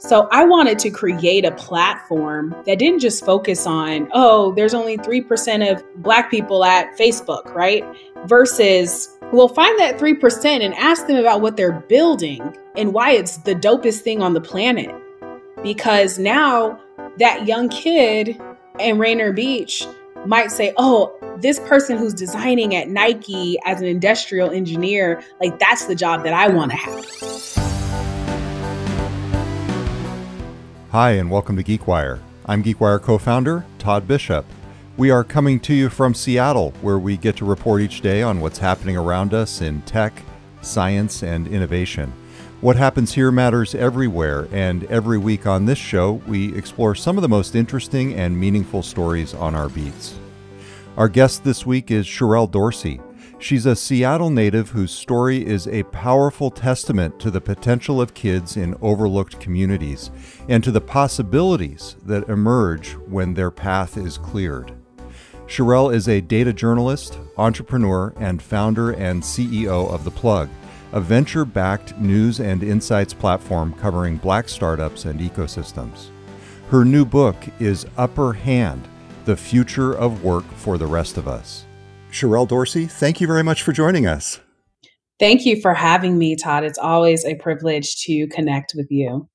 So I wanted to create a platform that didn't just focus on, oh, there's only 3% of Black people at Facebook, right? Versus, we'll find that 3% and ask them about what they're building and why it's the dopest thing on the planet. Because now that young kid in Rainier Beach might say, oh, this person who's designing at Nike as an industrial engineer, like that's the job that I want to have. Hi, and welcome to GeekWire. I'm GeekWire co founder Todd Bishop. We are coming to you from Seattle, where we get to report each day on what's happening around us in tech, science, and innovation. What happens here matters everywhere, and every week on this show, we explore some of the most interesting and meaningful stories on our beats. Our guest this week is Sherrell Dorsey. She's a Seattle native whose story is a powerful testament to the potential of kids in overlooked communities and to the possibilities that emerge when their path is cleared. Sherrell is a data journalist, entrepreneur, and founder and CEO of The Plug, a venture backed news and insights platform covering black startups and ecosystems. Her new book is Upper Hand The Future of Work for the Rest of Us. Sherrell Dorsey, thank you very much for joining us. Thank you for having me, Todd. It's always a privilege to connect with you.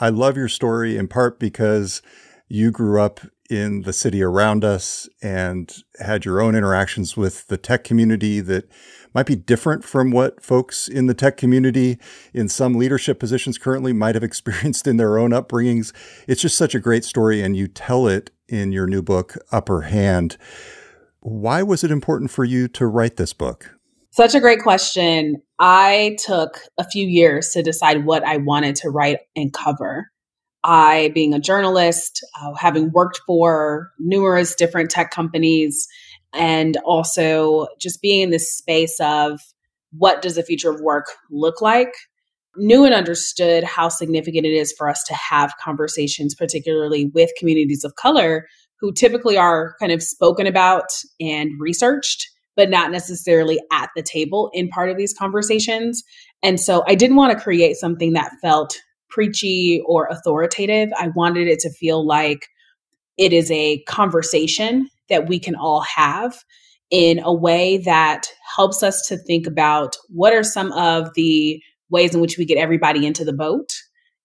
I love your story in part because you grew up in the city around us and had your own interactions with the tech community that might be different from what folks in the tech community in some leadership positions currently might have experienced in their own upbringings. It's just such a great story, and you tell it in your new book, Upper Hand. Why was it important for you to write this book? Such a great question. I took a few years to decide what I wanted to write and cover. I, being a journalist, uh, having worked for numerous different tech companies, and also just being in this space of what does the future of work look like, knew and understood how significant it is for us to have conversations, particularly with communities of color who typically are kind of spoken about and researched, but not necessarily at the table in part of these conversations. And so I didn't want to create something that felt preachy or authoritative. I wanted it to feel like it is a conversation that we can all have in a way that helps us to think about what are some of the ways in which we get everybody into the boat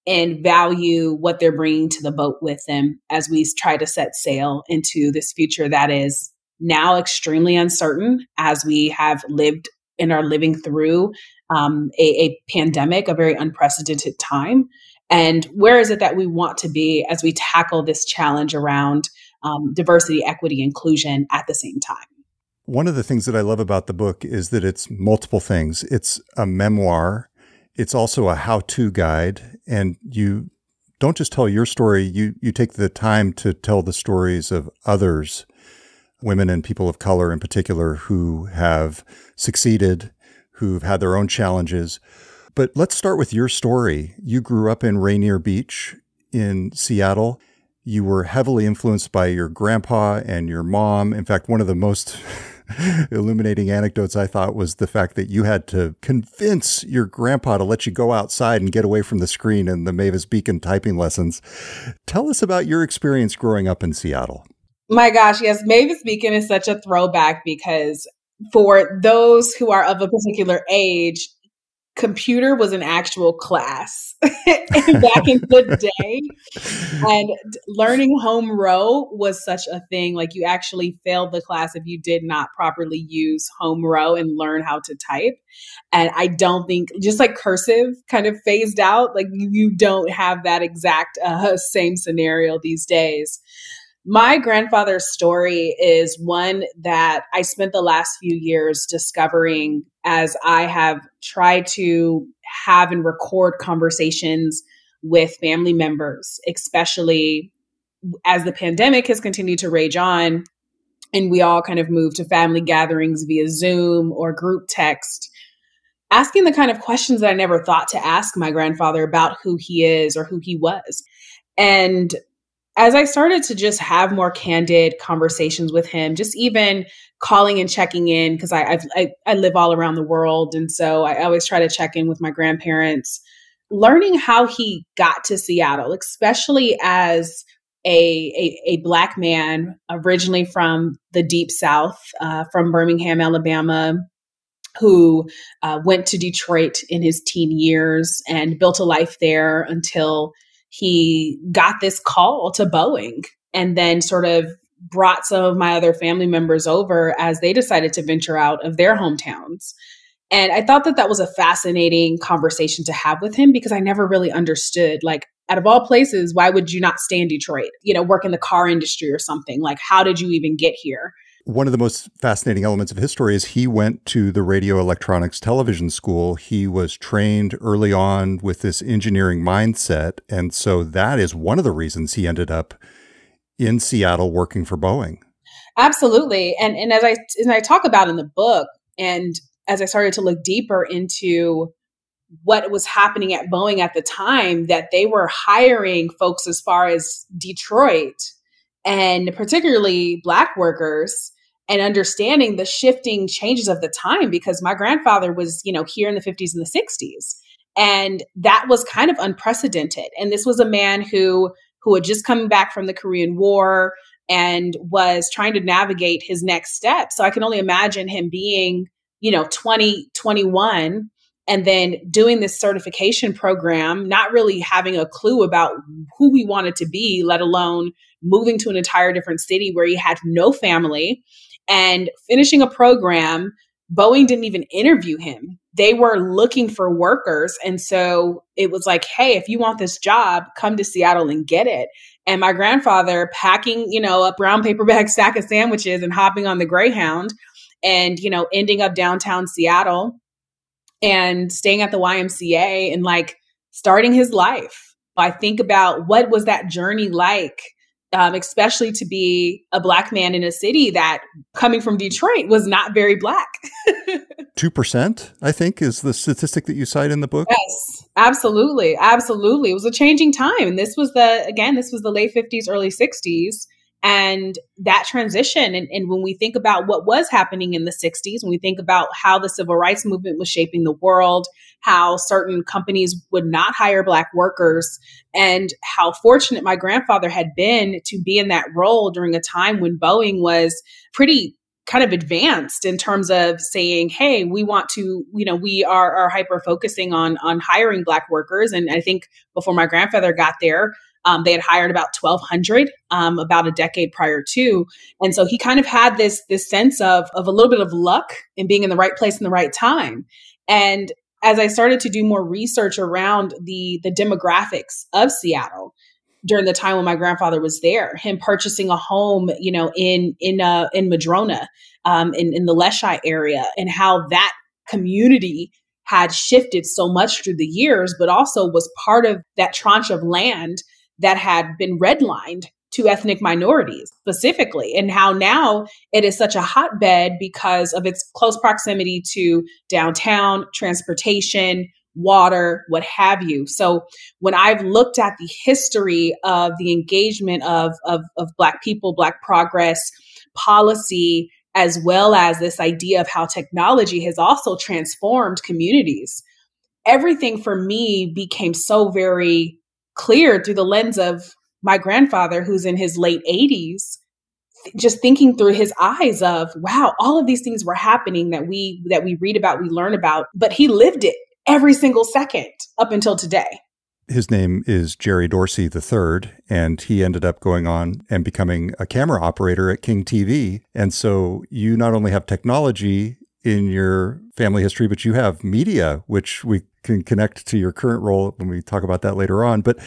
and value what they're bringing to the boat with them as we try to set sail into this future that is now extremely uncertain as we have lived and are living through um, a, a pandemic, a very unprecedented time. And where is it that we want to be as we tackle this challenge around um, diversity, equity, inclusion at the same time? One of the things that I love about the book is that it's multiple things. It's a memoir it's also a how-to guide, and you don't just tell your story. You you take the time to tell the stories of others, women and people of color in particular, who have succeeded, who've had their own challenges. But let's start with your story. You grew up in Rainier Beach in Seattle. You were heavily influenced by your grandpa and your mom. In fact, one of the most illuminating anecdotes I thought was the fact that you had to convince your grandpa to let you go outside and get away from the screen and the Mavis Beacon typing lessons. Tell us about your experience growing up in Seattle. My gosh, yes, Mavis Beacon is such a throwback because for those who are of a particular age, computer was an actual class back in the day. And learning home row was such a thing. Like you actually failed the class if you did not properly use home row and learn how to type. And i don't think just like cursive kind of phased out like you don't have that exact uh, same scenario these days. My grandfather's story is one that I spent the last few years discovering as I have tried to have and record conversations with family members, especially as the pandemic has continued to rage on and we all kind of move to family gatherings via Zoom or group text, asking the kind of questions that I never thought to ask my grandfather about who he is or who he was. And as I started to just have more candid conversations with him, just even calling and checking in, because I, I, I live all around the world, and so I always try to check in with my grandparents. learning how he got to Seattle, especially as a, a, a black man originally from the deep south, uh, from Birmingham, Alabama, who uh, went to Detroit in his teen years and built a life there until he got this call to Boeing and then sort of brought some of my other family members over as they decided to venture out of their hometowns. And I thought that that was a fascinating conversation to have with him because I never really understood like out of all places why would you not stay in Detroit? You know, work in the car industry or something. Like how did you even get here? One of the most fascinating elements of his story is he went to the radio electronics television school. He was trained early on with this engineering mindset. And so that is one of the reasons he ended up in Seattle working for Boeing. Absolutely. And and as I as I talk about in the book and as I started to look deeper into what was happening at Boeing at the time that they were hiring folks as far as Detroit and particularly black workers and understanding the shifting changes of the time because my grandfather was, you know, here in the 50s and the 60s. And that was kind of unprecedented. And this was a man who who had just come back from the Korean War and was trying to navigate his next step. So I can only imagine him being, you know, 20, 21 and then doing this certification program, not really having a clue about who he wanted to be, let alone moving to an entire different city where he had no family and finishing a program. Boeing didn't even interview him. They were looking for workers. And so it was like, hey, if you want this job, come to Seattle and get it. And my grandfather packing, you know, a brown paper bag stack of sandwiches and hopping on the Greyhound and, you know, ending up downtown Seattle and staying at the YMCA and like starting his life. I think about what was that journey like um, especially to be a black man in a city that coming from Detroit was not very black. 2%, I think, is the statistic that you cite in the book. Yes, absolutely. Absolutely. It was a changing time. And this was the, again, this was the late 50s, early 60s and that transition and, and, when we think about what was happening in the 60s when we think about how the civil rights movement was shaping the world how certain companies would not hire black workers and how fortunate my grandfather had been to be in that role during a time when boeing was pretty kind of advanced in terms of saying hey we want to you know we are, are hyper focusing on on hiring black workers. And i think before my grandfather got there um, they had hired about 1,200 um, about a decade prior to, and so he kind of had this this sense of of a little bit of luck in being in the right place in the right time. And as I started to do more research around the the demographics of Seattle during the time when my grandfather was there, him purchasing a home, you know, in in uh, in Madrona, um, in in the Leschi area, and how that community had shifted so much through the years, but also was part of that tranche of land that had been redlined to ethnic minorities specifically, and how now it is such a hotbed because of its close proximity to downtown, transportation, water, what have you. So when I've looked at the history of the engagement of, of, of Black people, Black progress, policy, as well as this idea of how technology has also transformed communities, everything for me became so very clear through the lens of my grandfather, who's in his late 80s, just thinking through his eyes of wow all of these things were happening that we that we read about we learn about but he lived it every single second up until today his name is Jerry Dorsey III, and he ended up going on and becoming a camera operator at King TV. And so you not only have technology in your family history, but you have media, which we can connect to your current role when we talk about that later on. But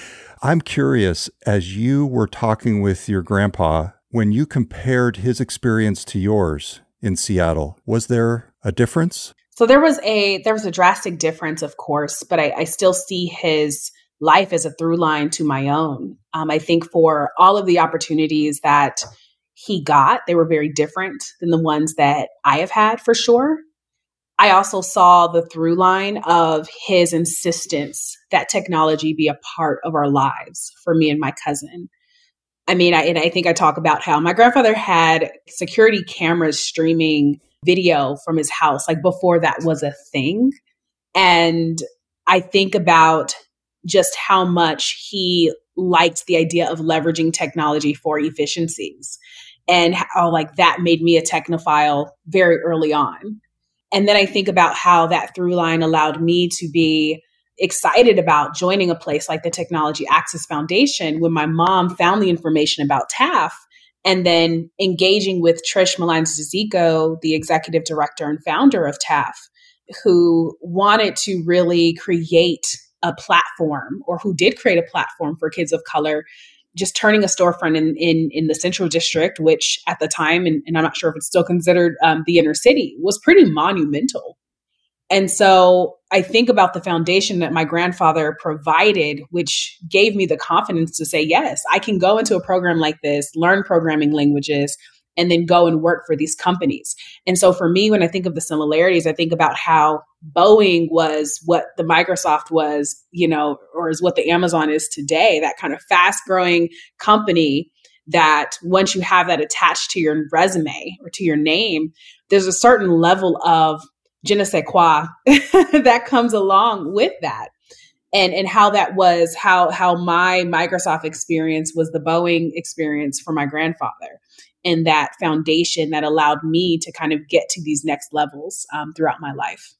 I'm curious, as you were talking with your grandpa, when you compared his experience to yours in Seattle, was there a difference? So there was a there was a drastic difference, of course, but I, I still see his life as a through line to my own. Um, I think for all of the opportunities that he got, they were very different than the ones that I have had for sure. I also saw the through line of his insistence that technology be a part of our lives for me and my cousin. I mean, I, and I think I talk about how my grandfather had security cameras streaming video from his house, like before that was a thing. And I think about just how much he liked the idea of leveraging technology for efficiencies and how like that made me a technophile very early on. And then I think about how that through line allowed me to be excited about joining a place like the Technology Access Foundation when my mom found the information about TAF and then engaging with Trish Millines the executive director and founder of TAF, who wanted to really create a platform or who did create a platform for kids of color just turning a storefront in, in, in the central district, which at the time, and, and I'm not sure if it's still considered um, the inner city, was pretty monumental. And so I think about the foundation that my grandfather provided, which gave me the confidence to say, yes, I can go into a program like this, learn programming languages, and then go and work for these companies. And so for me, when I think of the similarities, I think about how Boeing was what the Microsoft was, you know, or is what the Amazon is today, that kind of fast growing company that once you have that attached to your resume or to your name, there's a certain level of je ne sais quoi that comes along with that. And, and how that was how how my Microsoft experience was the Boeing experience for my grandfather and that foundation that allowed me to kind of get to these next levels um, throughout my life.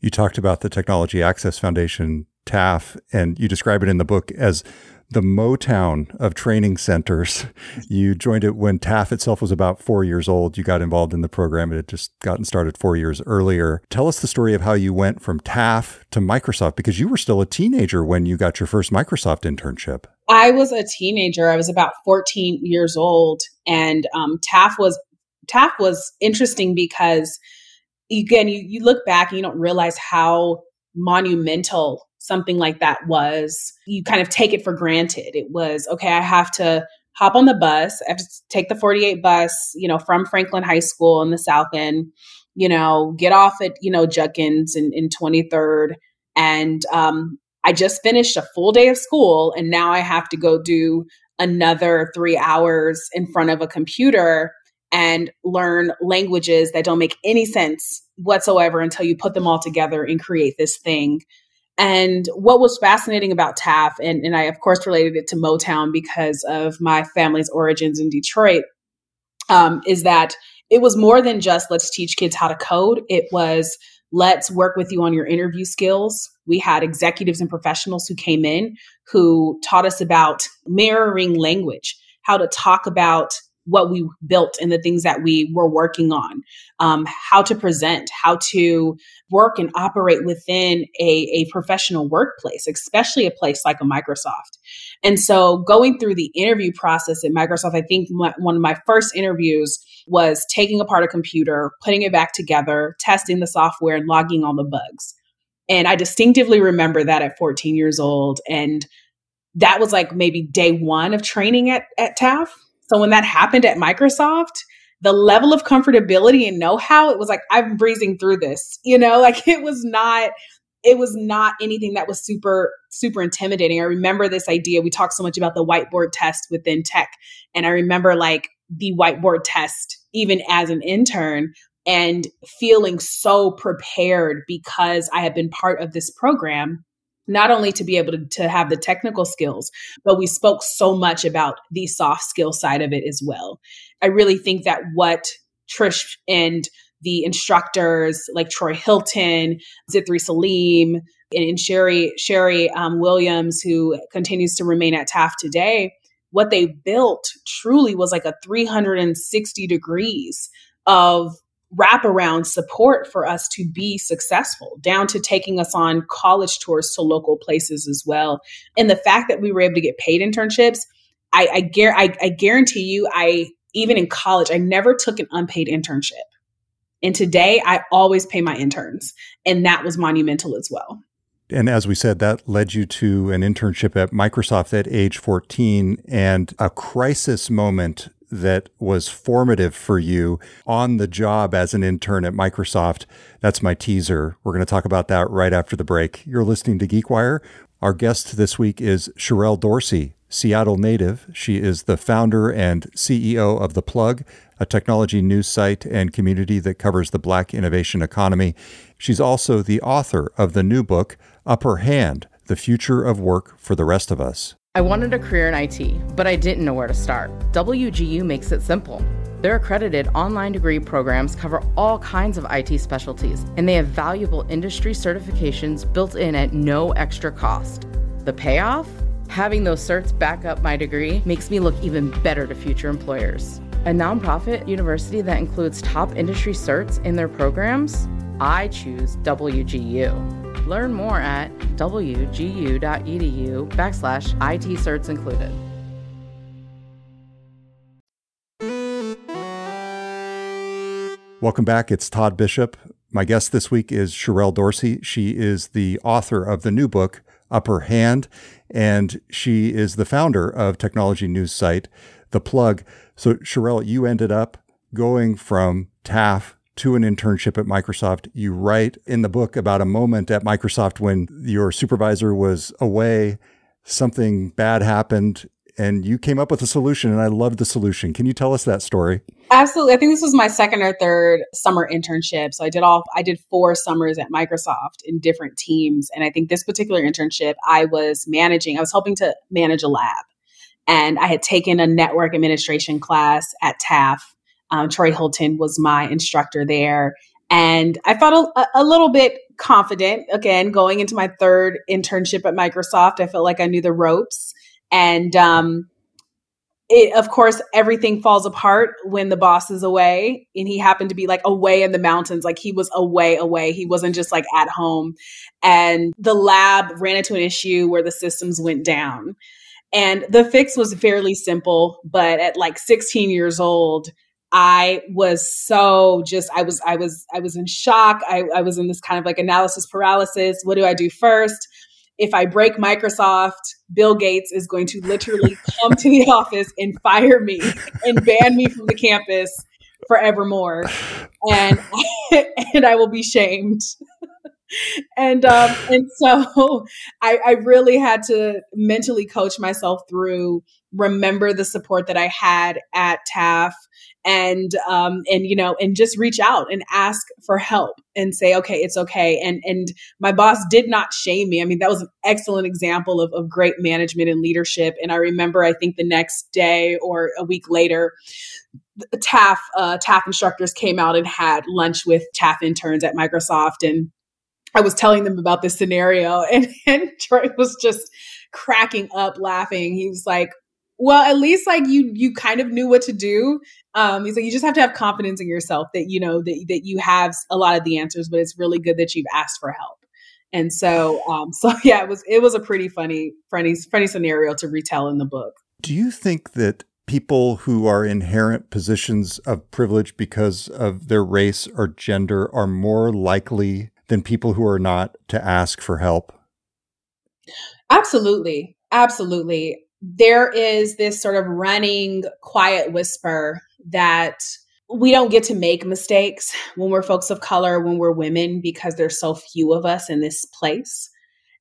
You talked about the Technology Access Foundation, TAF, and you describe it in the book as the Motown of training centers. You joined it when TAF itself was about four years old. You got involved in the program. It had just gotten started four years earlier. Tell us the story of how you went from TAF to Microsoft because you were still a teenager when you got your first Microsoft internship. I was a teenager. I was about 14 years old, and um, TAF was TAF was interesting because again, you, you look back and you don't realize how monumental something like that was, you kind of take it for granted. It was, okay, I have to hop on the bus, I have to take the 48 bus, you know, from Franklin High School in the South End, you know, get off at, you know, Judkins in, in 23rd. And um, I just finished a full day of school and now I have to go do another three hours in front of a computer and learn languages that don't make any sense whatsoever until you put them all together and create this thing and what was fascinating about TAF, and, and I of course related it to Motown because of my family's origins in Detroit, um, is that it was more than just let's teach kids how to code. It was let's work with you on your interview skills. We had executives and professionals who came in who taught us about mirroring language, how to talk about what we built and the things that we were working on, um, how to present, how to work and operate within a, a professional workplace, especially a place like a Microsoft. And so going through the interview process at Microsoft, I think my, one of my first interviews was taking apart a computer, putting it back together, testing the software, and logging all the bugs. And I distinctively remember that at 14 years old. And that was like maybe day one of training at, at TAF so when that happened at Microsoft, the level of comfortability and know-how, it was like I'm breezing through this, you know, like it was not it was not anything that was super super intimidating. I remember this idea we talked so much about the whiteboard test within tech and I remember like the whiteboard test even as an intern and feeling so prepared because I had been part of this program not only to be able to, to have the technical skills, but we spoke so much about the soft skill side of it as well. I really think that what Trish and the instructors like Troy Hilton, Zithri Salim, and Sherry Sherry um, Williams, who continues to remain at TAF today, what they built truly was like a 360 degrees of wraparound support for us to be successful, down to taking us on college tours to local places as well. And the fact that we were able to get paid internships, I, I, gar- I, I guarantee you, I even in college, I never took an unpaid internship. And today, I always pay my interns, and that was monumental as well. And as we said, that led you to an internship at Microsoft at age 14 and a crisis moment that was formative for you on the job as an intern at Microsoft. That's my teaser. We're going to talk about that right after the break. You're listening to GeekWire. Our guest this week is Sherrell Dorsey, Seattle native. She is the founder and CEO of The Plug, a technology news site and community that covers the black innovation economy. She's also the author of the new book, Upper Hand the future of work for the rest of us. I wanted a career in IT, but I didn't know where to start. WGU makes it simple. Their accredited online degree programs cover all kinds of IT specialties, and they have valuable industry certifications built in at no extra cost. The payoff? Having those certs back up my degree makes me look even better to future employers. A nonprofit university that includes top industry certs in their programs? I choose WGU. Learn more at wgu.edu backslash IT certs included. Welcome back. It's Todd Bishop. My guest this week is Sherrell Dorsey. She is the author of the new book, Upper Hand, and she is the founder of technology news site, The Plug. So, Sherrell, you ended up going from TAF to an internship at Microsoft. You write in the book about a moment at Microsoft when your supervisor was away, something bad happened, and you came up with a solution, and I loved the solution. Can you tell us that story? Absolutely. I think this was my second or third summer internship. So I did all I did four summers at Microsoft in different teams. And I think this particular internship I was managing, I was helping to manage a lab. And I had taken a network administration class at TAF um, Troy Hilton was my instructor there. And I felt a, a, little bit confident again going into my third internship at Microsoft. I felt like I knew the ropes. And um, it, of course, everything falls apart when the boss is away. And he happened to be like away in the mountains, like he was away, away. He wasn't just like at home. And the lab ran into an issue where the systems went down. And the fix was fairly simple, but at like 16 years old, I was so just I was I was I was in shock. I, I was in this kind of like analysis paralysis. What do I do first? If I break Microsoft, Bill Gates is going to literally come to the office and fire me and ban me from the campus forevermore, and and I will be shamed. and um, and so I, I really had to mentally coach myself through remember the support that I had at TAF and um and you know and just reach out and ask for help and say okay it's okay. And and my boss did not shame me. I mean that was an excellent example of, of great management and leadership. And i remember i think the next day or a week later TAF uh, TAF instructors came out and had lunch with TAF interns at Microsoft, and I was telling them about this scenario, and, and Troy was just cracking up laughing. He was like, well at least like you you kind of knew what to do. Um he's like you just have to have confidence in yourself that you know that, that you have a lot of the answers but it's really good that you've asked for help. And so um so yeah it was it was a pretty funny funny funny scenario to retell in the book. Do you think that people who are inherent positions of privilege because of their race or gender are more likely than people who are not to ask for help? Absolutely. Absolutely there is this sort of running quiet whisper that we don't get to make mistakes when we're folks of color, when we're women, because there's so few of us in this place.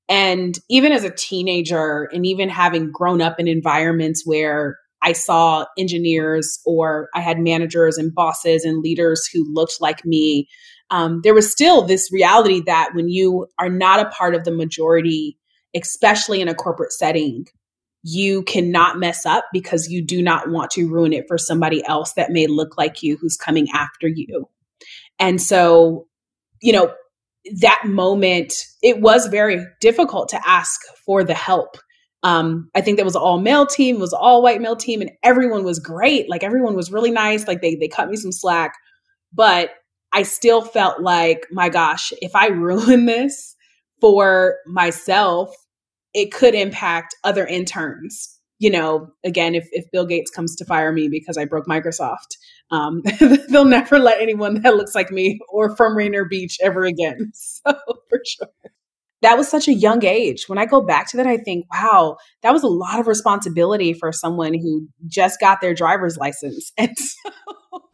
And even as a teenager, and even having grown up in environments where I saw engineers or I had managers and bosses and leaders who looked like me, um, there was still this reality that when you are not a part of the majority, especially in a corporate setting, you cannot mess up because you do not want to ruin it for somebody else that may look like you who's coming after you. And so, you know, that moment, it was very difficult to ask for the help. Um, I think that was all male team, was all white male team, and everyone was great. Like everyone was really nice. Like they they cut me some slack, but I still felt like, my gosh, if I ruin this for myself it could impact other interns. You know, again, if, if Bill Gates comes to fire me because I broke Microsoft, um, they'll never let anyone that looks like me or from Rainier Beach ever again. So, for sure. That was such a young age. When I go back to that, I think, wow, that was a lot of responsibility for someone who just got their driver's license. And so,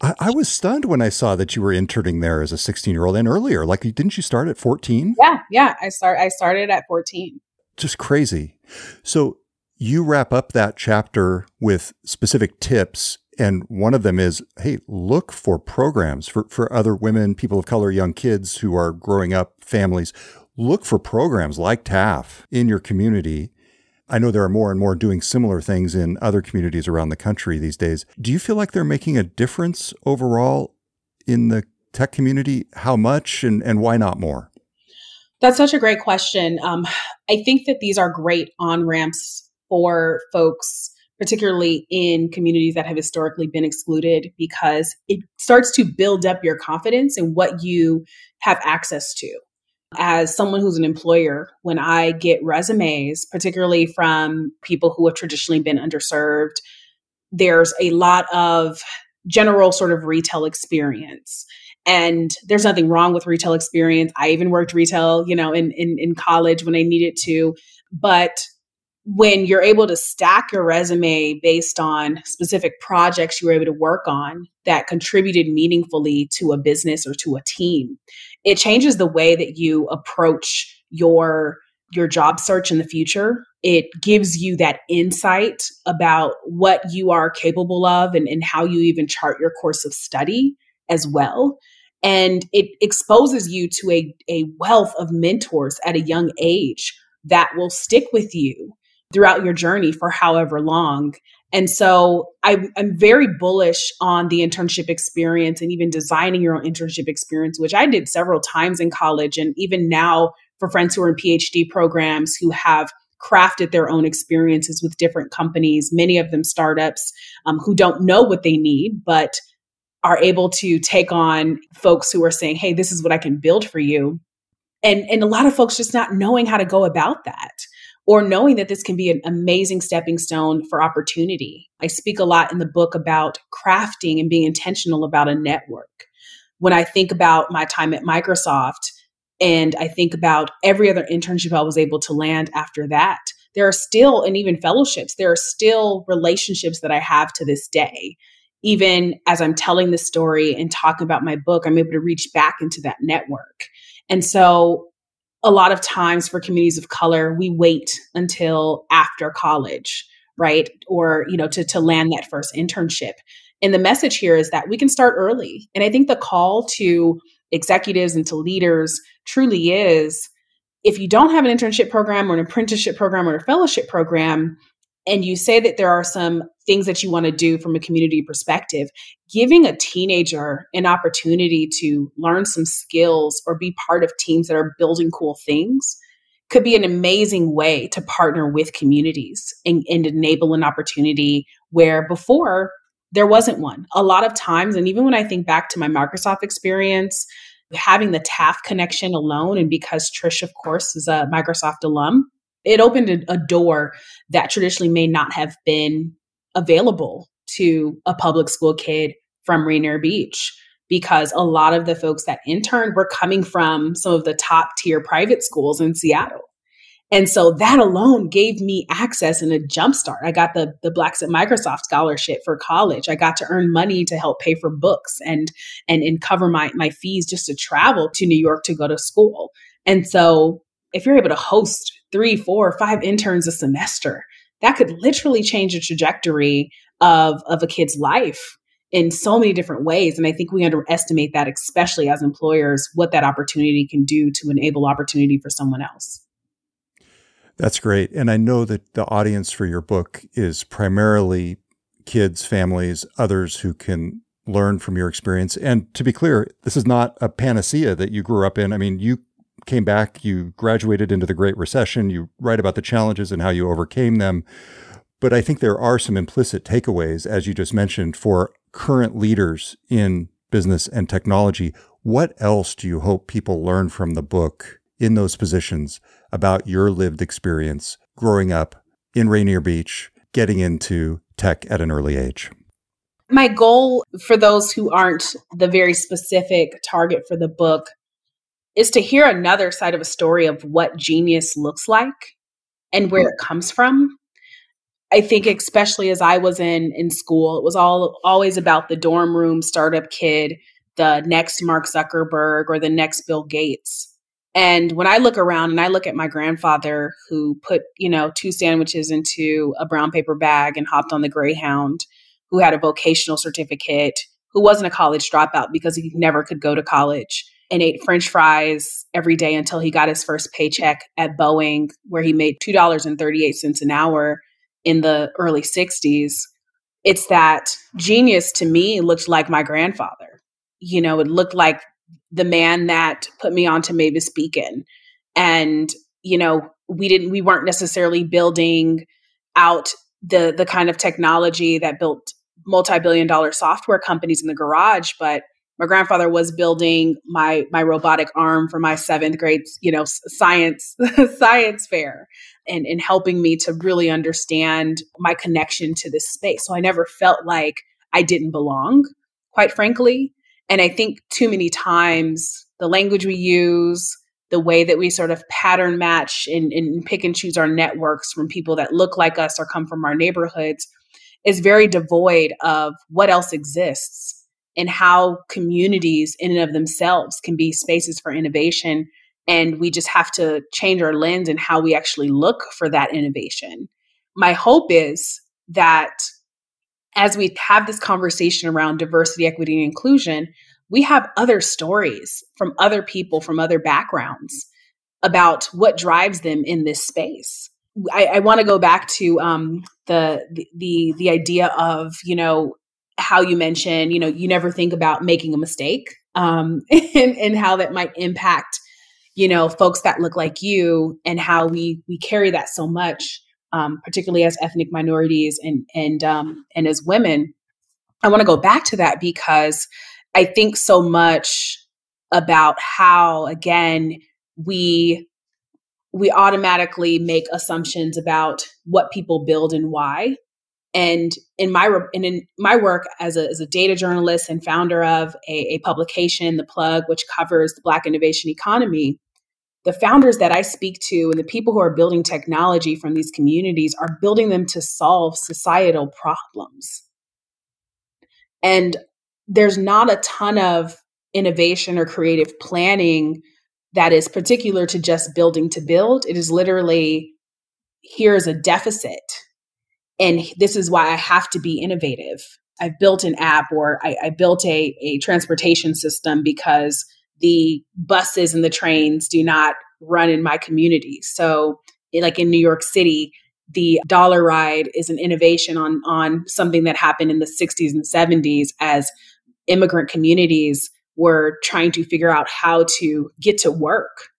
I, I, was stunned when I saw that you were interning there as a 16 year old and earlier. Like, didn't you start at 14? Yeah, yeah. I start. I started at 14 just crazy. So you wrap up that chapter with specific tips. And one of them is, hey, look for programs for, for other women, people of color, young kids who are growing up, families. look for programs like TAF in your community. I know there are more and more doing similar things in other communities around the country these days. Do you feel like they're making a difference overall in the tech community? How much and, and why not more? That's such a great question. Um, I think that these are great on ramps for folks, particularly in communities that have historically been excluded, because it starts to build up your confidence in what you have access to. As someone who's an employer, when I get resumes, particularly from people who have traditionally been underserved, there's a lot of general sort of retail experience and there's nothing wrong with retail experience. I even worked retail you know in, in in college when i needed to. But when you're able to stack your resume based on specific projects you were able to work on that contributed meaningfully to a business or to a team it changes the way that you approach your your job search in the future. It gives you that insight about what you are capable of and, and how you even chart your course of study as well. And it exposes you to a, a wealth of mentors at a young age that will stick with you throughout your journey for however long. And so I, am very bullish on the internship experience and even designing your own internship experience, which I did several times in college. And even now, for friends who are in PhD programs who have crafted their own experiences with different companies, many of them startups um, who don't know what they need, but are able to take on folks who are saying, hey, this is what I can build for you. And, and a lot of folks just not knowing how to go about that or knowing that this can be an amazing stepping stone for opportunity. I speak a lot in the book about crafting and being intentional about a network. When I think about my time at Microsoft and I think about every other internship I was able to land after that, there are still, and even fellowships, there are still relationships that I have to this day even as I'm telling the story and talking about my book, I'm able to reach back into that network. And so, a lot of times for communities of color, we wait until after college, right? Or, you know, to, to land that first internship. And the message here is that we can start early. And I think the call to executives and to leaders truly is if you don't have an internship program or an apprenticeship program or a fellowship program, and you say that there are some things that you want to do from a community perspective, giving a teenager an opportunity to learn some skills or be part of teams that are building cool things could be an amazing way to partner with communities and, and enable an opportunity where before there wasn't one. A lot of times, and even when I think back to my Microsoft experience, having the TAF connection alone, and because Trish, of course, is a Microsoft alum, it opened a, door that traditionally may not have been available to a public school kid from Rainier Beach because a lot of the folks that interned were coming from some of the top tier private schools in Seattle. And so that alone gave me access and a jumpstart. I got the the Blacks at Microsoft scholarship for college. I got to earn money to help pay for books and and and cover my my fees just to travel to New York to go to school. And so if you're able to host three, four, five interns a semester, that could literally change the trajectory of, of a kid's life in so many different ways. And I think we underestimate that, especially as employers, what that opportunity can do to enable opportunity for someone else. That's great. And I know that the audience for your book is primarily kids, families, others who can learn from your experience. And to be clear, this is not a panacea that you grew up in. I mean, you came back, you graduated into the Great Recession, you write about the challenges and how you overcame them. But I think there are some implicit takeaways, as you just mentioned, for current leaders in business and technology. What else do you hope people learn from the book in those positions about your lived experience growing up in Rainier Beach, getting into tech at an early age? My goal for those who aren't the very specific target for the book is to hear another side of a story of what genius looks like and where it comes from. I think especially as I was in in school, it was all always about the dorm room startup kid, the next Mark Zuckerberg or the next Bill Gates. And when I look around and I look at my grandfather who put, you know, two sandwiches into a brown paper bag and hopped on the Greyhound, who had a vocational certificate, who wasn't a college dropout because he never could go to college, and ate french fries every day until he got his first paycheck at Boeing, where he made $2.38 an hour in the early 60s. It's that genius to me looked like my grandfather. You know, it looked like the man that put me onto Mavis Beacon. And, you know, we didn't we weren't necessarily building out the the kind of technology that built multi-billion dollar software companies in the garage, but my grandfather was building my my robotic arm for my seventh grade you know science science fair and and helping me to really understand my connection to this space. So i never felt like i didn't belong quite frankly. And i think too many times the language we use the way that we sort of pattern match and, and pick and choose our networks from people that look like us or come from our neighborhoods is very devoid of what else exists and how communities in and of themselves can be spaces for innovation. And we just have to change our lens and how we actually look for that innovation. My hope is that as we have this conversation around diversity equity and inclusion we have other stories from other people from other backgrounds about what drives them in this space. I, I want to go back to um, the, the the idea of you know how you mentioned, you know, you never think about making a mistake um, and, and how that might impact, you know, folks that look like you and how we we carry that so much, um, particularly as ethnic minorities and and um, and as women. I want to go back to that because I think so much about how again we we automatically make assumptions about what people build and why and in my and in my work as a, as a data journalist and founder of a, a publication, The Plug, which covers the Black innovation economy, the founders that I speak to and the people who are building technology from these communities are building them to solve societal problems. And there's not a ton of innovation or creative planning that is particular to just building to build. It is literally here's a deficit and this is why I have to be innovative. I've built an app or I, I built a, a transportation system because the buses and the trains do not run in my community. So, like in New York City, the dollar ride is an innovation on on something that happened in the 60s and 70s as immigrant communities were trying to figure out how to get to work.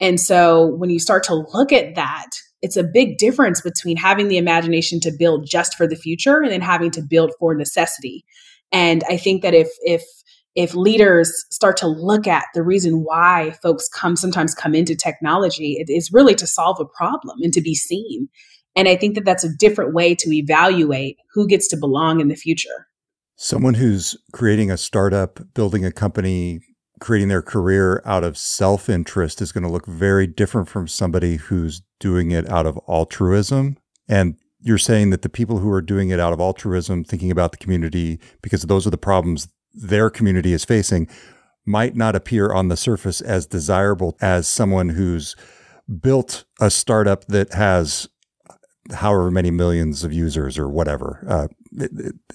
And so when you start to look at that, it's a big difference between having the imagination to build just for the future and then having to build for necessity. And I think that if if if leaders start to look at the reason why folks come sometimes come into technology, it is really to solve a problem and to be seen. And I think that that's a different way to evaluate who gets to belong in the future. Someone who's creating a startup, building a company, creating their career out of self interest is going to look very different from somebody who's doing it out of altruism. And you're saying that the people who are doing it out of altruism, thinking about the community, because those are the problems their community is facing, might not appear on the surface as desirable as someone who's built a startup that has however many millions of users or whatever. Uh,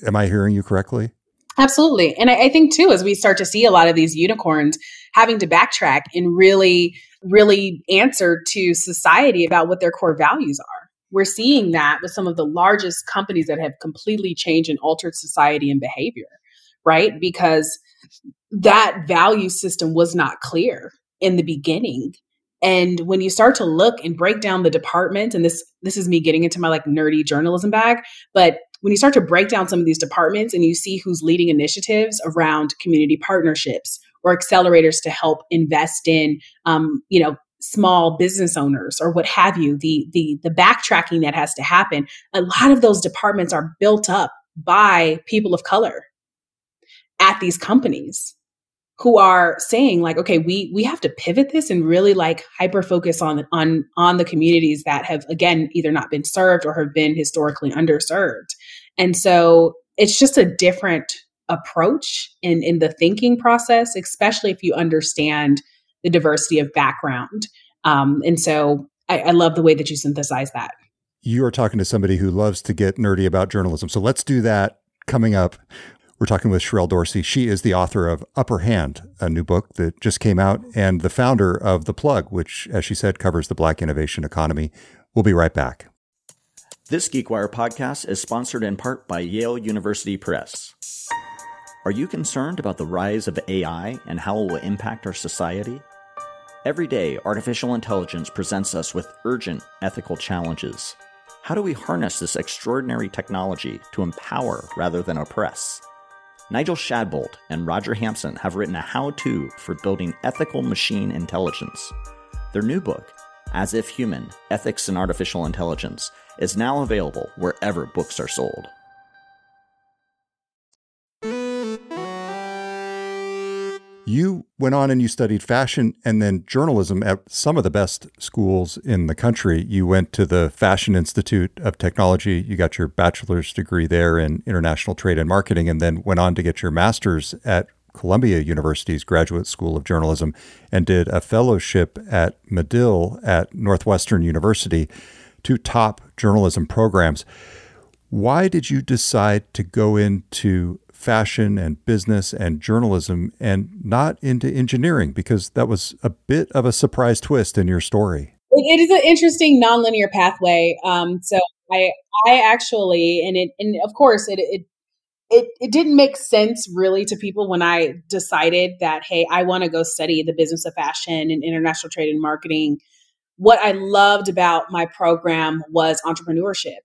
am I hearing you correctly? Absolutely. And I, I, think too, as we start to see a lot of these unicorns having to backtrack and really, really answer to society about what their core values are. We're seeing that with some of the largest companies that have completely changed and altered society and behavior, right? Because that value system was not clear in the beginning. And when you start to look and break down the department, and this this is me getting into my like nerdy journalism bag, but when you start to break down some of these departments and you see who's leading initiatives around community partnerships or accelerators to help invest in, um, you know, small business owners or what have you, the the the backtracking that has to happen, a lot of those departments are built up by people of color at these companies who are saying like okay we we have to pivot this and really like hyper focus on on on the communities that have again either not been served or have been historically underserved and so it's just a different approach in in the thinking process especially if you understand the diversity of background um, and so I, I love the way that you synthesize that you are talking to somebody who loves to get nerdy about journalism so let's do that coming up We're talking with Sherrell Dorsey. She is the author of Upper Hand, a new book that just came out, and the founder of The Plug, which, as she said, covers the black innovation economy. We'll be right back. This GeekWire podcast is sponsored in part by Yale University Press. Are you concerned about the rise of AI and how it will impact our society? Every day, artificial intelligence presents us with urgent ethical challenges. How do we harness this extraordinary technology to empower rather than oppress? Nigel Shadbolt and Roger Hampson have written a how to for building ethical machine intelligence. Their new book, As If Human Ethics in Artificial Intelligence, is now available wherever books are sold. You went on and you studied fashion and then journalism at some of the best schools in the country. You went to the Fashion Institute of Technology. You got your bachelor's degree there in international trade and marketing, and then went on to get your master's at Columbia University's Graduate School of Journalism and did a fellowship at Medill at Northwestern University, two top journalism programs. Why did you decide to go into fashion and business and journalism and not into engineering because that was a bit of a surprise twist in your story. It is an interesting nonlinear pathway. Um, so I, I actually, and it, and of course, it, it, it, it didn't make sense really to people when I decided that, hey, I want to go study the business of fashion and international trade and marketing. What I loved about my program was entrepreneurship.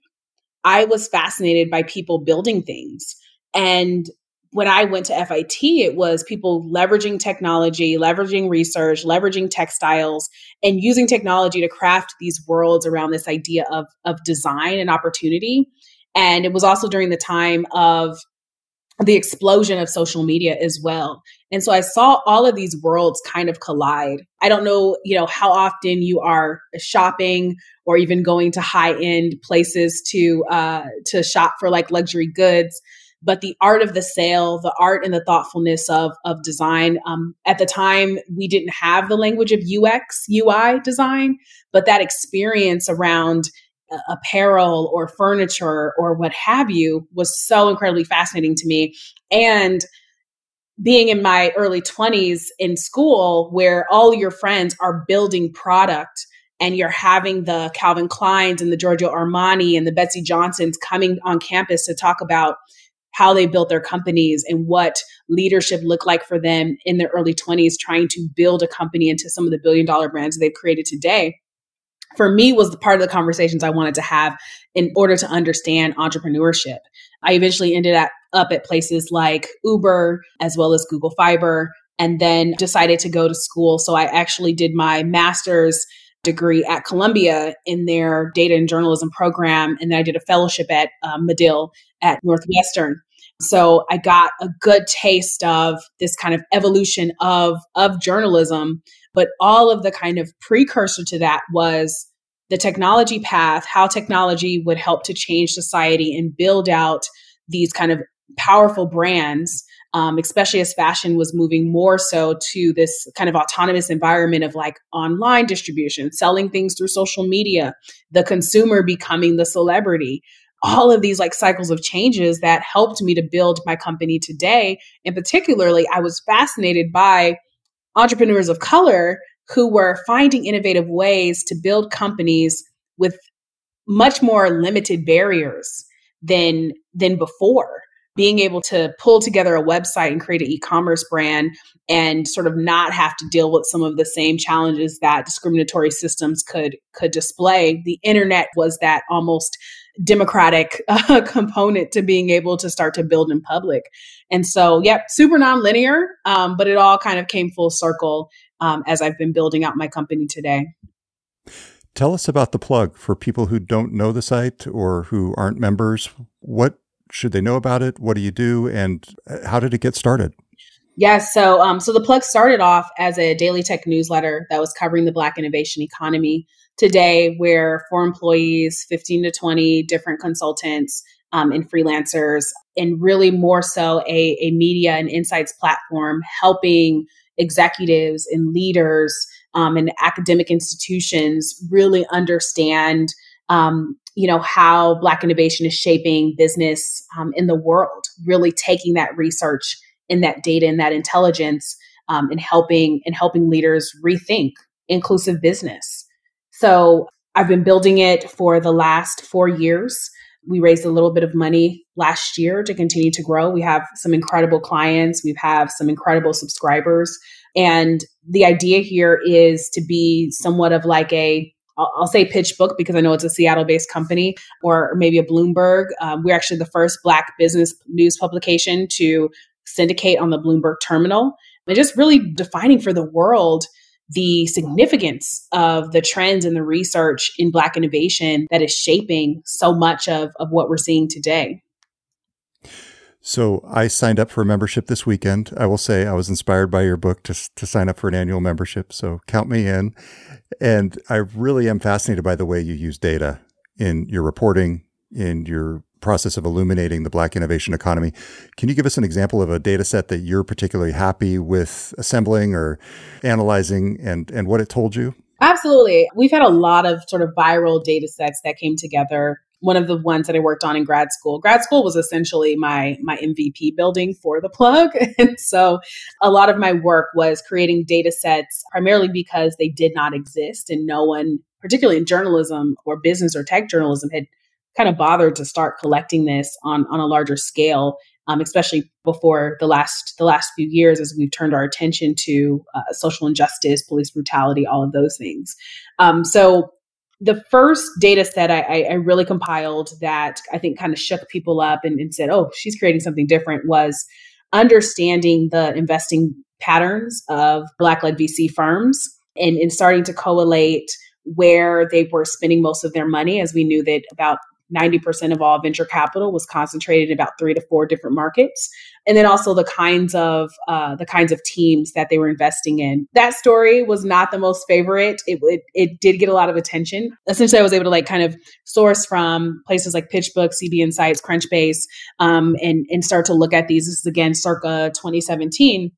I was fascinated by people building things. And when I went to FIT, it was people leveraging technology, leveraging research, leveraging textiles, and using technology to craft these worlds around this idea of, of design and opportunity. And it was also during the time of the explosion of social media as well. And so I saw all of these worlds kind of collide. I don't know, you know, how often you are shopping or even going to high end places to uh, to shop for like luxury goods but the art of the sale, the art and the thoughtfulness of of design. Um, at the time, we didn't have the language of UX UI design, but that experience around apparel or furniture or what have you was so incredibly fascinating to me. And being in my early 20s in school where all your friends are building product and you're having the Calvin Kleins and the Giorgio Armani and the Betsey Johnsons coming on campus to talk about how they built their companies and what leadership looked like for them in their early 20s trying to build a company into some of the billion dollar brands they've created today for me was the part of the conversations i wanted to have in order to understand entrepreneurship i eventually ended up, up at places like uber as well as google fiber and then decided to go to school so i actually did my master's degree at Columbia in their data and journalism program. And then I did a fellowship at um, Medill at Northwestern. So I got a good taste of this kind of evolution of, of journalism. But all of the kind of precursor to that was the technology path, how technology would help to change society and build out these kind of powerful brands um, especially as fashion was moving more so to this kind of autonomous environment of like online distribution, selling things through social media, the consumer becoming the celebrity. All of these like cycles of changes that helped me to build my company today. And particularly, I was fascinated by entrepreneurs of color who were finding innovative ways to build companies with much more limited barriers than than before. Being able to pull together a website and create an e-commerce brand and sort of not have to deal with some of the same challenges that discriminatory systems could could display. The internet was that almost democratic uh, component to being able to start to build in public and so yep super nonlinear um, but it all kind of came full circle um, as i've been building out my company today Tell us about the plug for people who don't know the site or who aren't members. What should they know about it? What do you do? And uh, how did it get started? Yes. so um, so the plug started off as a daily tech newsletter that was covering the Black innovation economy today, where for employees, 15 to 20 different consultants um, and freelancers, and really more so a, a media and insights platform helping executives and leaders um, and academic institutions really understand um, you know how black innovation is shaping business um, in the world really taking that research and that data and that intelligence um, and helping and helping leaders rethink inclusive business so i've been building it for the last four years we raised a little bit of money last year to continue to grow we have some incredible clients we have some incredible subscribers and the idea here is to be somewhat of like a I'll, say PitchBook because I know it's a Seattle based company, or maybe a Bloomberg. Um, we're actually the first Black business news publication to syndicate on the Bloomberg terminal. And just really defining for the world the significance of the trends and the research in Black innovation that is shaping so much of, of what we're seeing today. So I signed up for a membership this weekend. I will say I was inspired by your book to, to sign up for an annual membership. So count me in. And I really am fascinated by the way you use data in your reporting, in your process of illuminating the black innovation economy. Can you give us an example of a data set that you're particularly happy with assembling or analyzing and, and what it told you? Absolutely. We've had a lot of sort of viral data sets that came together one of the ones that I worked on in grad school. Grad school was essentially my my MVP building for the plug. And so a lot of my work was creating data sets primarily because they did not exist and no one, particularly in journalism or business or tech journalism, had kind of bothered to start collecting this on, on a larger scale. Um, especially before the last the last few years, as we've turned our attention to uh, social injustice, police brutality, all of those things. Um, so the first data set I, I, really compiled that I think kind of shook people up and, and said, oh, she's creating something different was understanding the investing patterns of Black led VC firms and, and starting to collate where they were spending most of their money, as we knew that about 90% of all venture capital was concentrated in about three to four different markets. And then also the kinds of uh, the kinds of teams that they were investing in. That story was not the most favorite. It, it, it did get a lot of attention. Essentially i was able to like kind of source from places like pitchbook cb insights crunchbase um, and and start to look at these. This is again circa 2017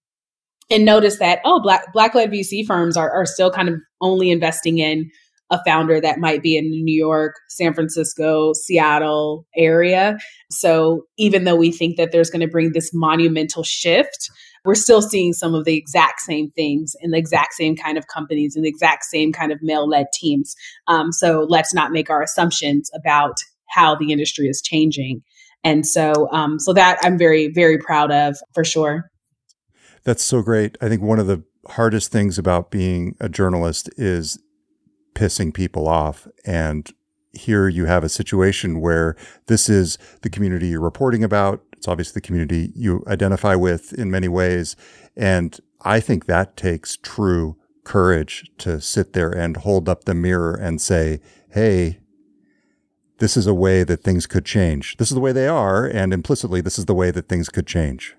and notice that oh black black led vc firms are, are still kind of only investing in a founder that might be in New York, San Francisco, Seattle area. So even though we think that there's going to bring this monumental shift, we're still seeing some of the exact same things in the exact same kind of companies and the exact same kind of male led teams. Um, so let's not make our assumptions about how the industry is changing. And so, um, so that I'm very, very proud of for sure. That's so great. I think one of the hardest things about being a journalist is pissing people off. And here you have a situation where this is the community you're reporting about. It's obviously the community you identify with in many ways. And I think that takes true courage to sit there and hold up the mirror and say, Hey, this is a way that things could change. This is the way they are. And implicitly, this is the way that things could change.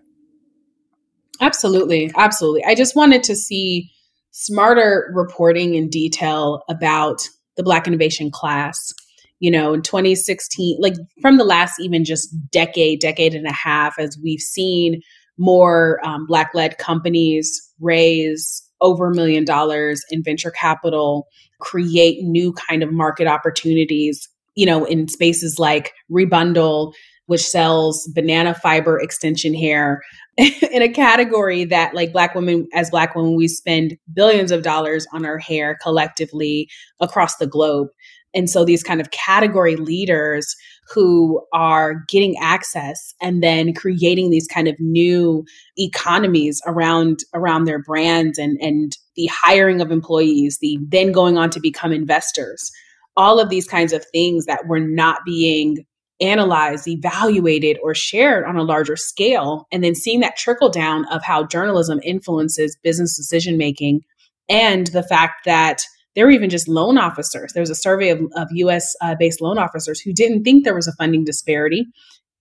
Absolutely. Absolutely. I just wanted to see smarter reporting in detail about the Black innovation class. You know, in 2016, like from the last even just decade, decade and a half, as we've seen more um, Black led companies raise over a million dollars in venture capital, create new kind of market opportunities, you know, in spaces like Rebundle, which sells banana fiber extension hair in a category that like black women as black women we spend billions of dollars on our hair collectively across the globe. And so these kind of category leaders who are getting access and then creating these kind of new economies around around their brands and and the hiring of employees the then going on to become investors all of these kinds of things that were not being analyzed, evaluated, or shared on a larger scale. And then seeing that trickle down of how journalism influences business decision making and the fact that there were even just loan officers. There was a survey of, of US uh, based loan officers who didn't think there was a funding disparity,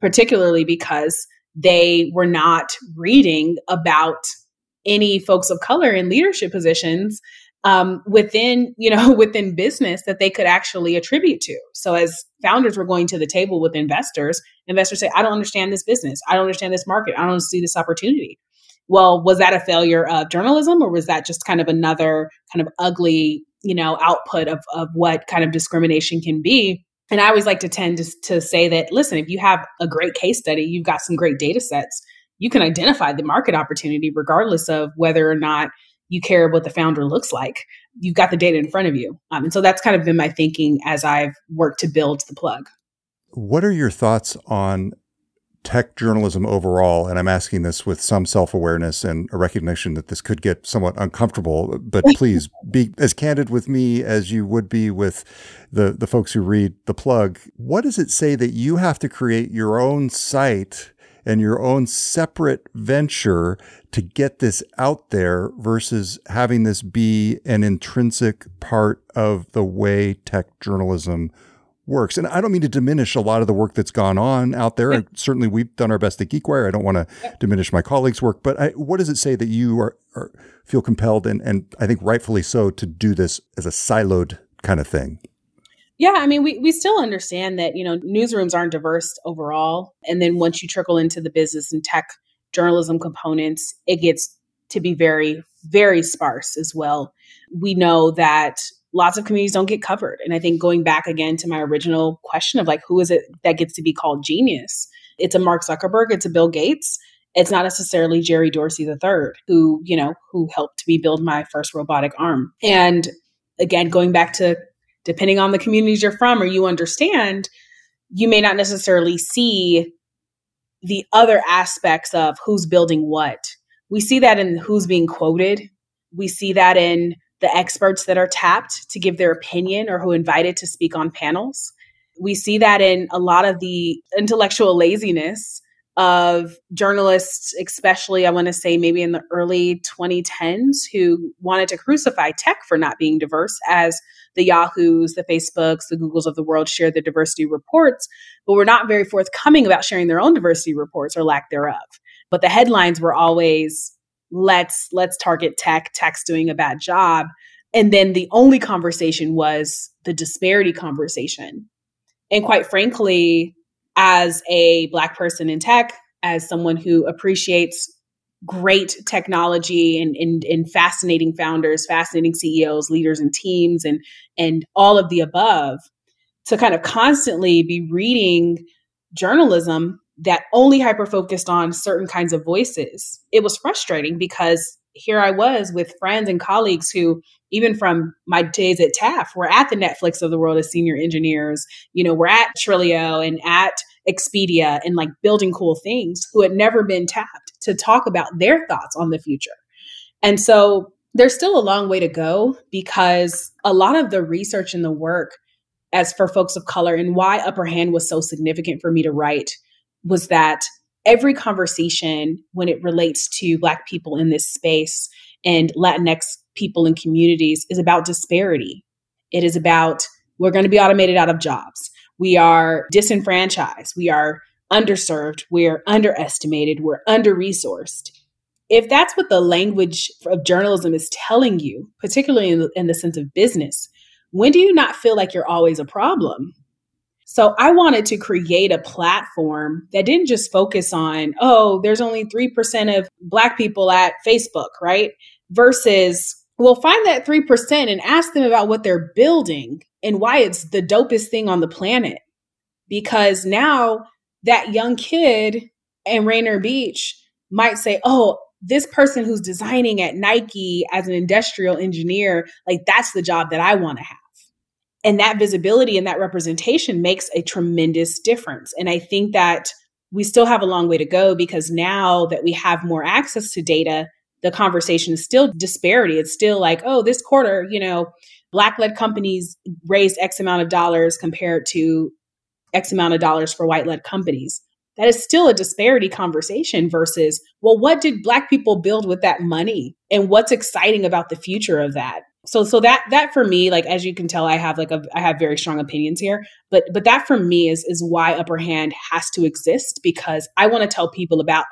particularly because they were not reading about any folks of color in leadership positions um, within you know within business that they could actually attribute to. So as founders were going to the table with investors. Investors say i don't understand this business. I don't understand this market. I don't see this opportunity. Well was that a failure of journalism or was that just kind of another kind of ugly you know output of, of what kind of discrimination can be? And I always like to tend to, to say that, listen, if you have a great case study, you've got some great data sets, you can identify the market opportunity regardless of whether or not you care what the founder looks like. You've got the data in front of you. Um, and so that's kind of been my thinking as I've worked to build the plug. What are your thoughts on tech journalism overall? And I'm asking this with some self awareness and a recognition that this could get somewhat uncomfortable, but please be as candid with me as you would be with the, the folks who read the plug. What does it say that you have to create your own site? And your own separate venture to get this out there versus having this be an intrinsic part of the way tech journalism works. And I don't mean to diminish a lot of the work that's gone on out there. Certainly, we've done our best at GeekWire. I don't want to diminish my colleagues' work, but I, what does it say that you are, are feel compelled and, and I think rightfully so to do this as a siloed kind of thing? Yeah, I mean, we, we still understand that, you know, newsrooms aren't diverse overall. And then once you trickle into the business and tech journalism components, it gets to be very, very sparse as well. We know that lots of communities don't get covered. And I think going back again to my original question of like, who is it that gets to be called genius? It's a Mark Zuckerberg, it's a Bill Gates. It's not necessarily Jerry Dorsey III, who, you know, who helped me build my first robotic arm. And again, going back to depending on the communities you're from or you understand, you may not necessarily see the other aspects of who's building what. We see that in who's being quoted. We see that in the experts that are tapped to give their opinion or who invited to speak on panels. We see that in a lot of the intellectual laziness of journalists, especially I want to say maybe in the early 2010s, who wanted to crucify tech for not being diverse as the Yahoos, the Facebooks, the Googles of the world share the diversity reports, but were not very forthcoming about sharing their own diversity reports or lack thereof. But the headlines were always let's let's target tech, tech's doing a bad job. And then the only conversation was the disparity conversation. And quite frankly, as a black person in tech, as someone who appreciates great technology and, and, and fascinating founders, fascinating CEOs, leaders and teams and and all of the above, to kind of constantly be reading journalism that only hyper focused on certain kinds of voices. It was frustrating because here I was with friends and colleagues who, even from my days at TAF, were at the Netflix of the world as senior engineers. You know, we're at Twilio and at Expedia and like building cool things who had never been tapped to talk about their thoughts on the future. And so there's still a long way to go because a lot of the research and the work as for folks of color and why upper hand was so significant for me to write was that every conversation when it relates to black people in this space and latinx people and communities is about disparity. It is about we're going to be automated out of jobs. We are disenfranchised, we are underserved, we're underestimated, we're under resourced. If that's what the language of journalism is telling you, particularly in the, in the sense of business, when do you not feel like you're always a problem? So I wanted to create a platform that didn't just focus on, oh, there's only 3% of Black people at Facebook, right? Versus, we'll find that 3% and ask them about what they're building and why it's the dopest thing on the planet. Because now that young kid in Rainier Beach might say, oh, this person who's designing at Nike as an industrial engineer, like that's the job that I want to have. And that visibility and that representation makes a tremendous difference. And I think that we still have a long way to go because now that we have more access to data, the conversation is still disparity. It's still like, oh, this quarter, you know, black led companies raised X amount of dollars compared to X amount of dollars for white led companies. That is still a disparity conversation versus, well, what did black people build with that money? And what's exciting about the future of that? So so that that for me, like as you can tell, I have like a I have very strong opinions here. But but that for me is is why upper hand has to exist because I want to tell people about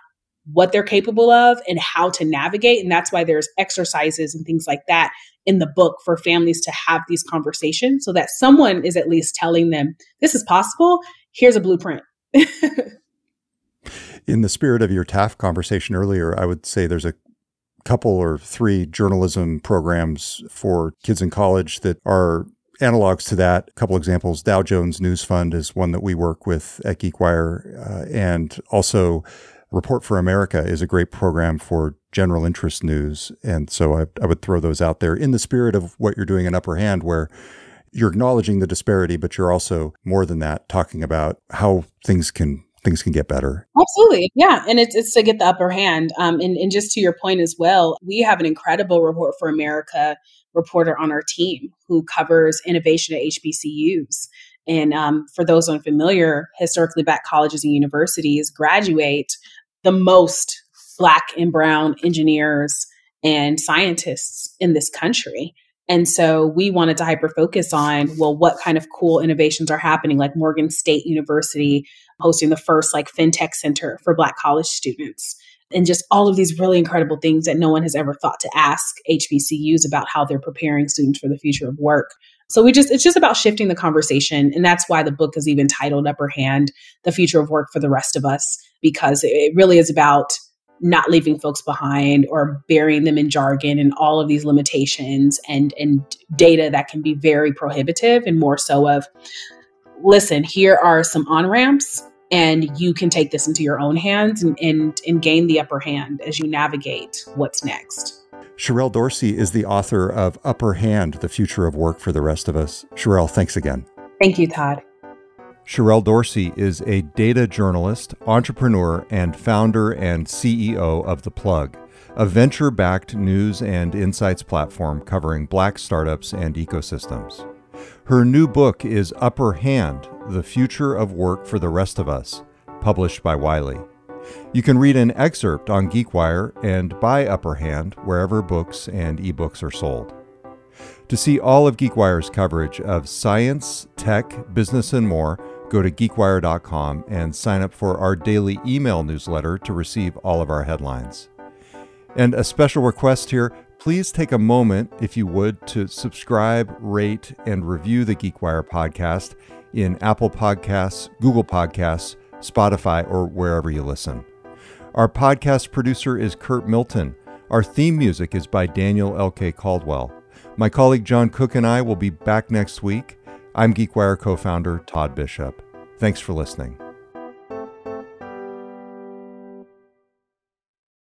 what they're capable of and how to navigate. And that's why there's exercises and things like that in the book for families to have these conversations so that someone is at least telling them, this is possible. Here's a blueprint. in the spirit of your TAF conversation earlier, I would say there's a couple or three journalism programs for kids in college that are analogs to that. A couple examples. Dow Jones News Fund is one that we work with at GeekWire, uh, and also Report for America is a great program for general interest news. And so I, I would throw those out there in the spirit of what you're doing in Upper Hand, where you're acknowledging the disparity, but you're also more than that talking about how things can things can get better. Absolutely. Yeah. And it's, it's to get the upper hand. Um, and, and just to your point as well, we have an incredible Report for America reporter on our team who covers innovation at HBCUs. And um, for those unfamiliar, historically black colleges and universities graduate the most black and brown engineers and scientists in this country. And so we wanted to hyper focus on, well, what kind of cool innovations are happening, like Morgan State University hosting the first like fintech center for Black college students. And just all of these really incredible things that no one has ever thought to ask HBCUs about how they're preparing students for the future of work. So we just, it's just about shifting the conversation. And that's why the book is even titled Upper Hand, The Future of Work for the Rest of Us, because it really is about not leaving folks behind or burying them in jargon and all of these limitations and and data that can be very prohibitive and more so of listen here are some on ramps and you can take this into your own hands and, and and gain the upper hand as you navigate what's next Sherrell Dorsey is the author of Upper Hand, The Future of Work for the Rest of Us. Sherrell, thanks again. Thank you, Todd. Sherrell Dorsey is a data journalist, entrepreneur, and founder and CEO of The Plug, a venture backed news and insights platform covering black startups and ecosystems. Her new book is Upper Hand The Future of Work for the Rest of Us, published by Wiley. You can read an excerpt on GeekWire and buy Upper Hand wherever books and ebooks are sold. To see all of GeekWire's coverage of science, tech, business, and more, Go to geekwire.com and sign up for our daily email newsletter to receive all of our headlines. And a special request here please take a moment, if you would, to subscribe, rate, and review the GeekWire podcast in Apple Podcasts, Google Podcasts, Spotify, or wherever you listen. Our podcast producer is Kurt Milton. Our theme music is by Daniel L.K. Caldwell. My colleague John Cook and I will be back next week. I'm GeekWire co founder Todd Bishop. Thanks for listening.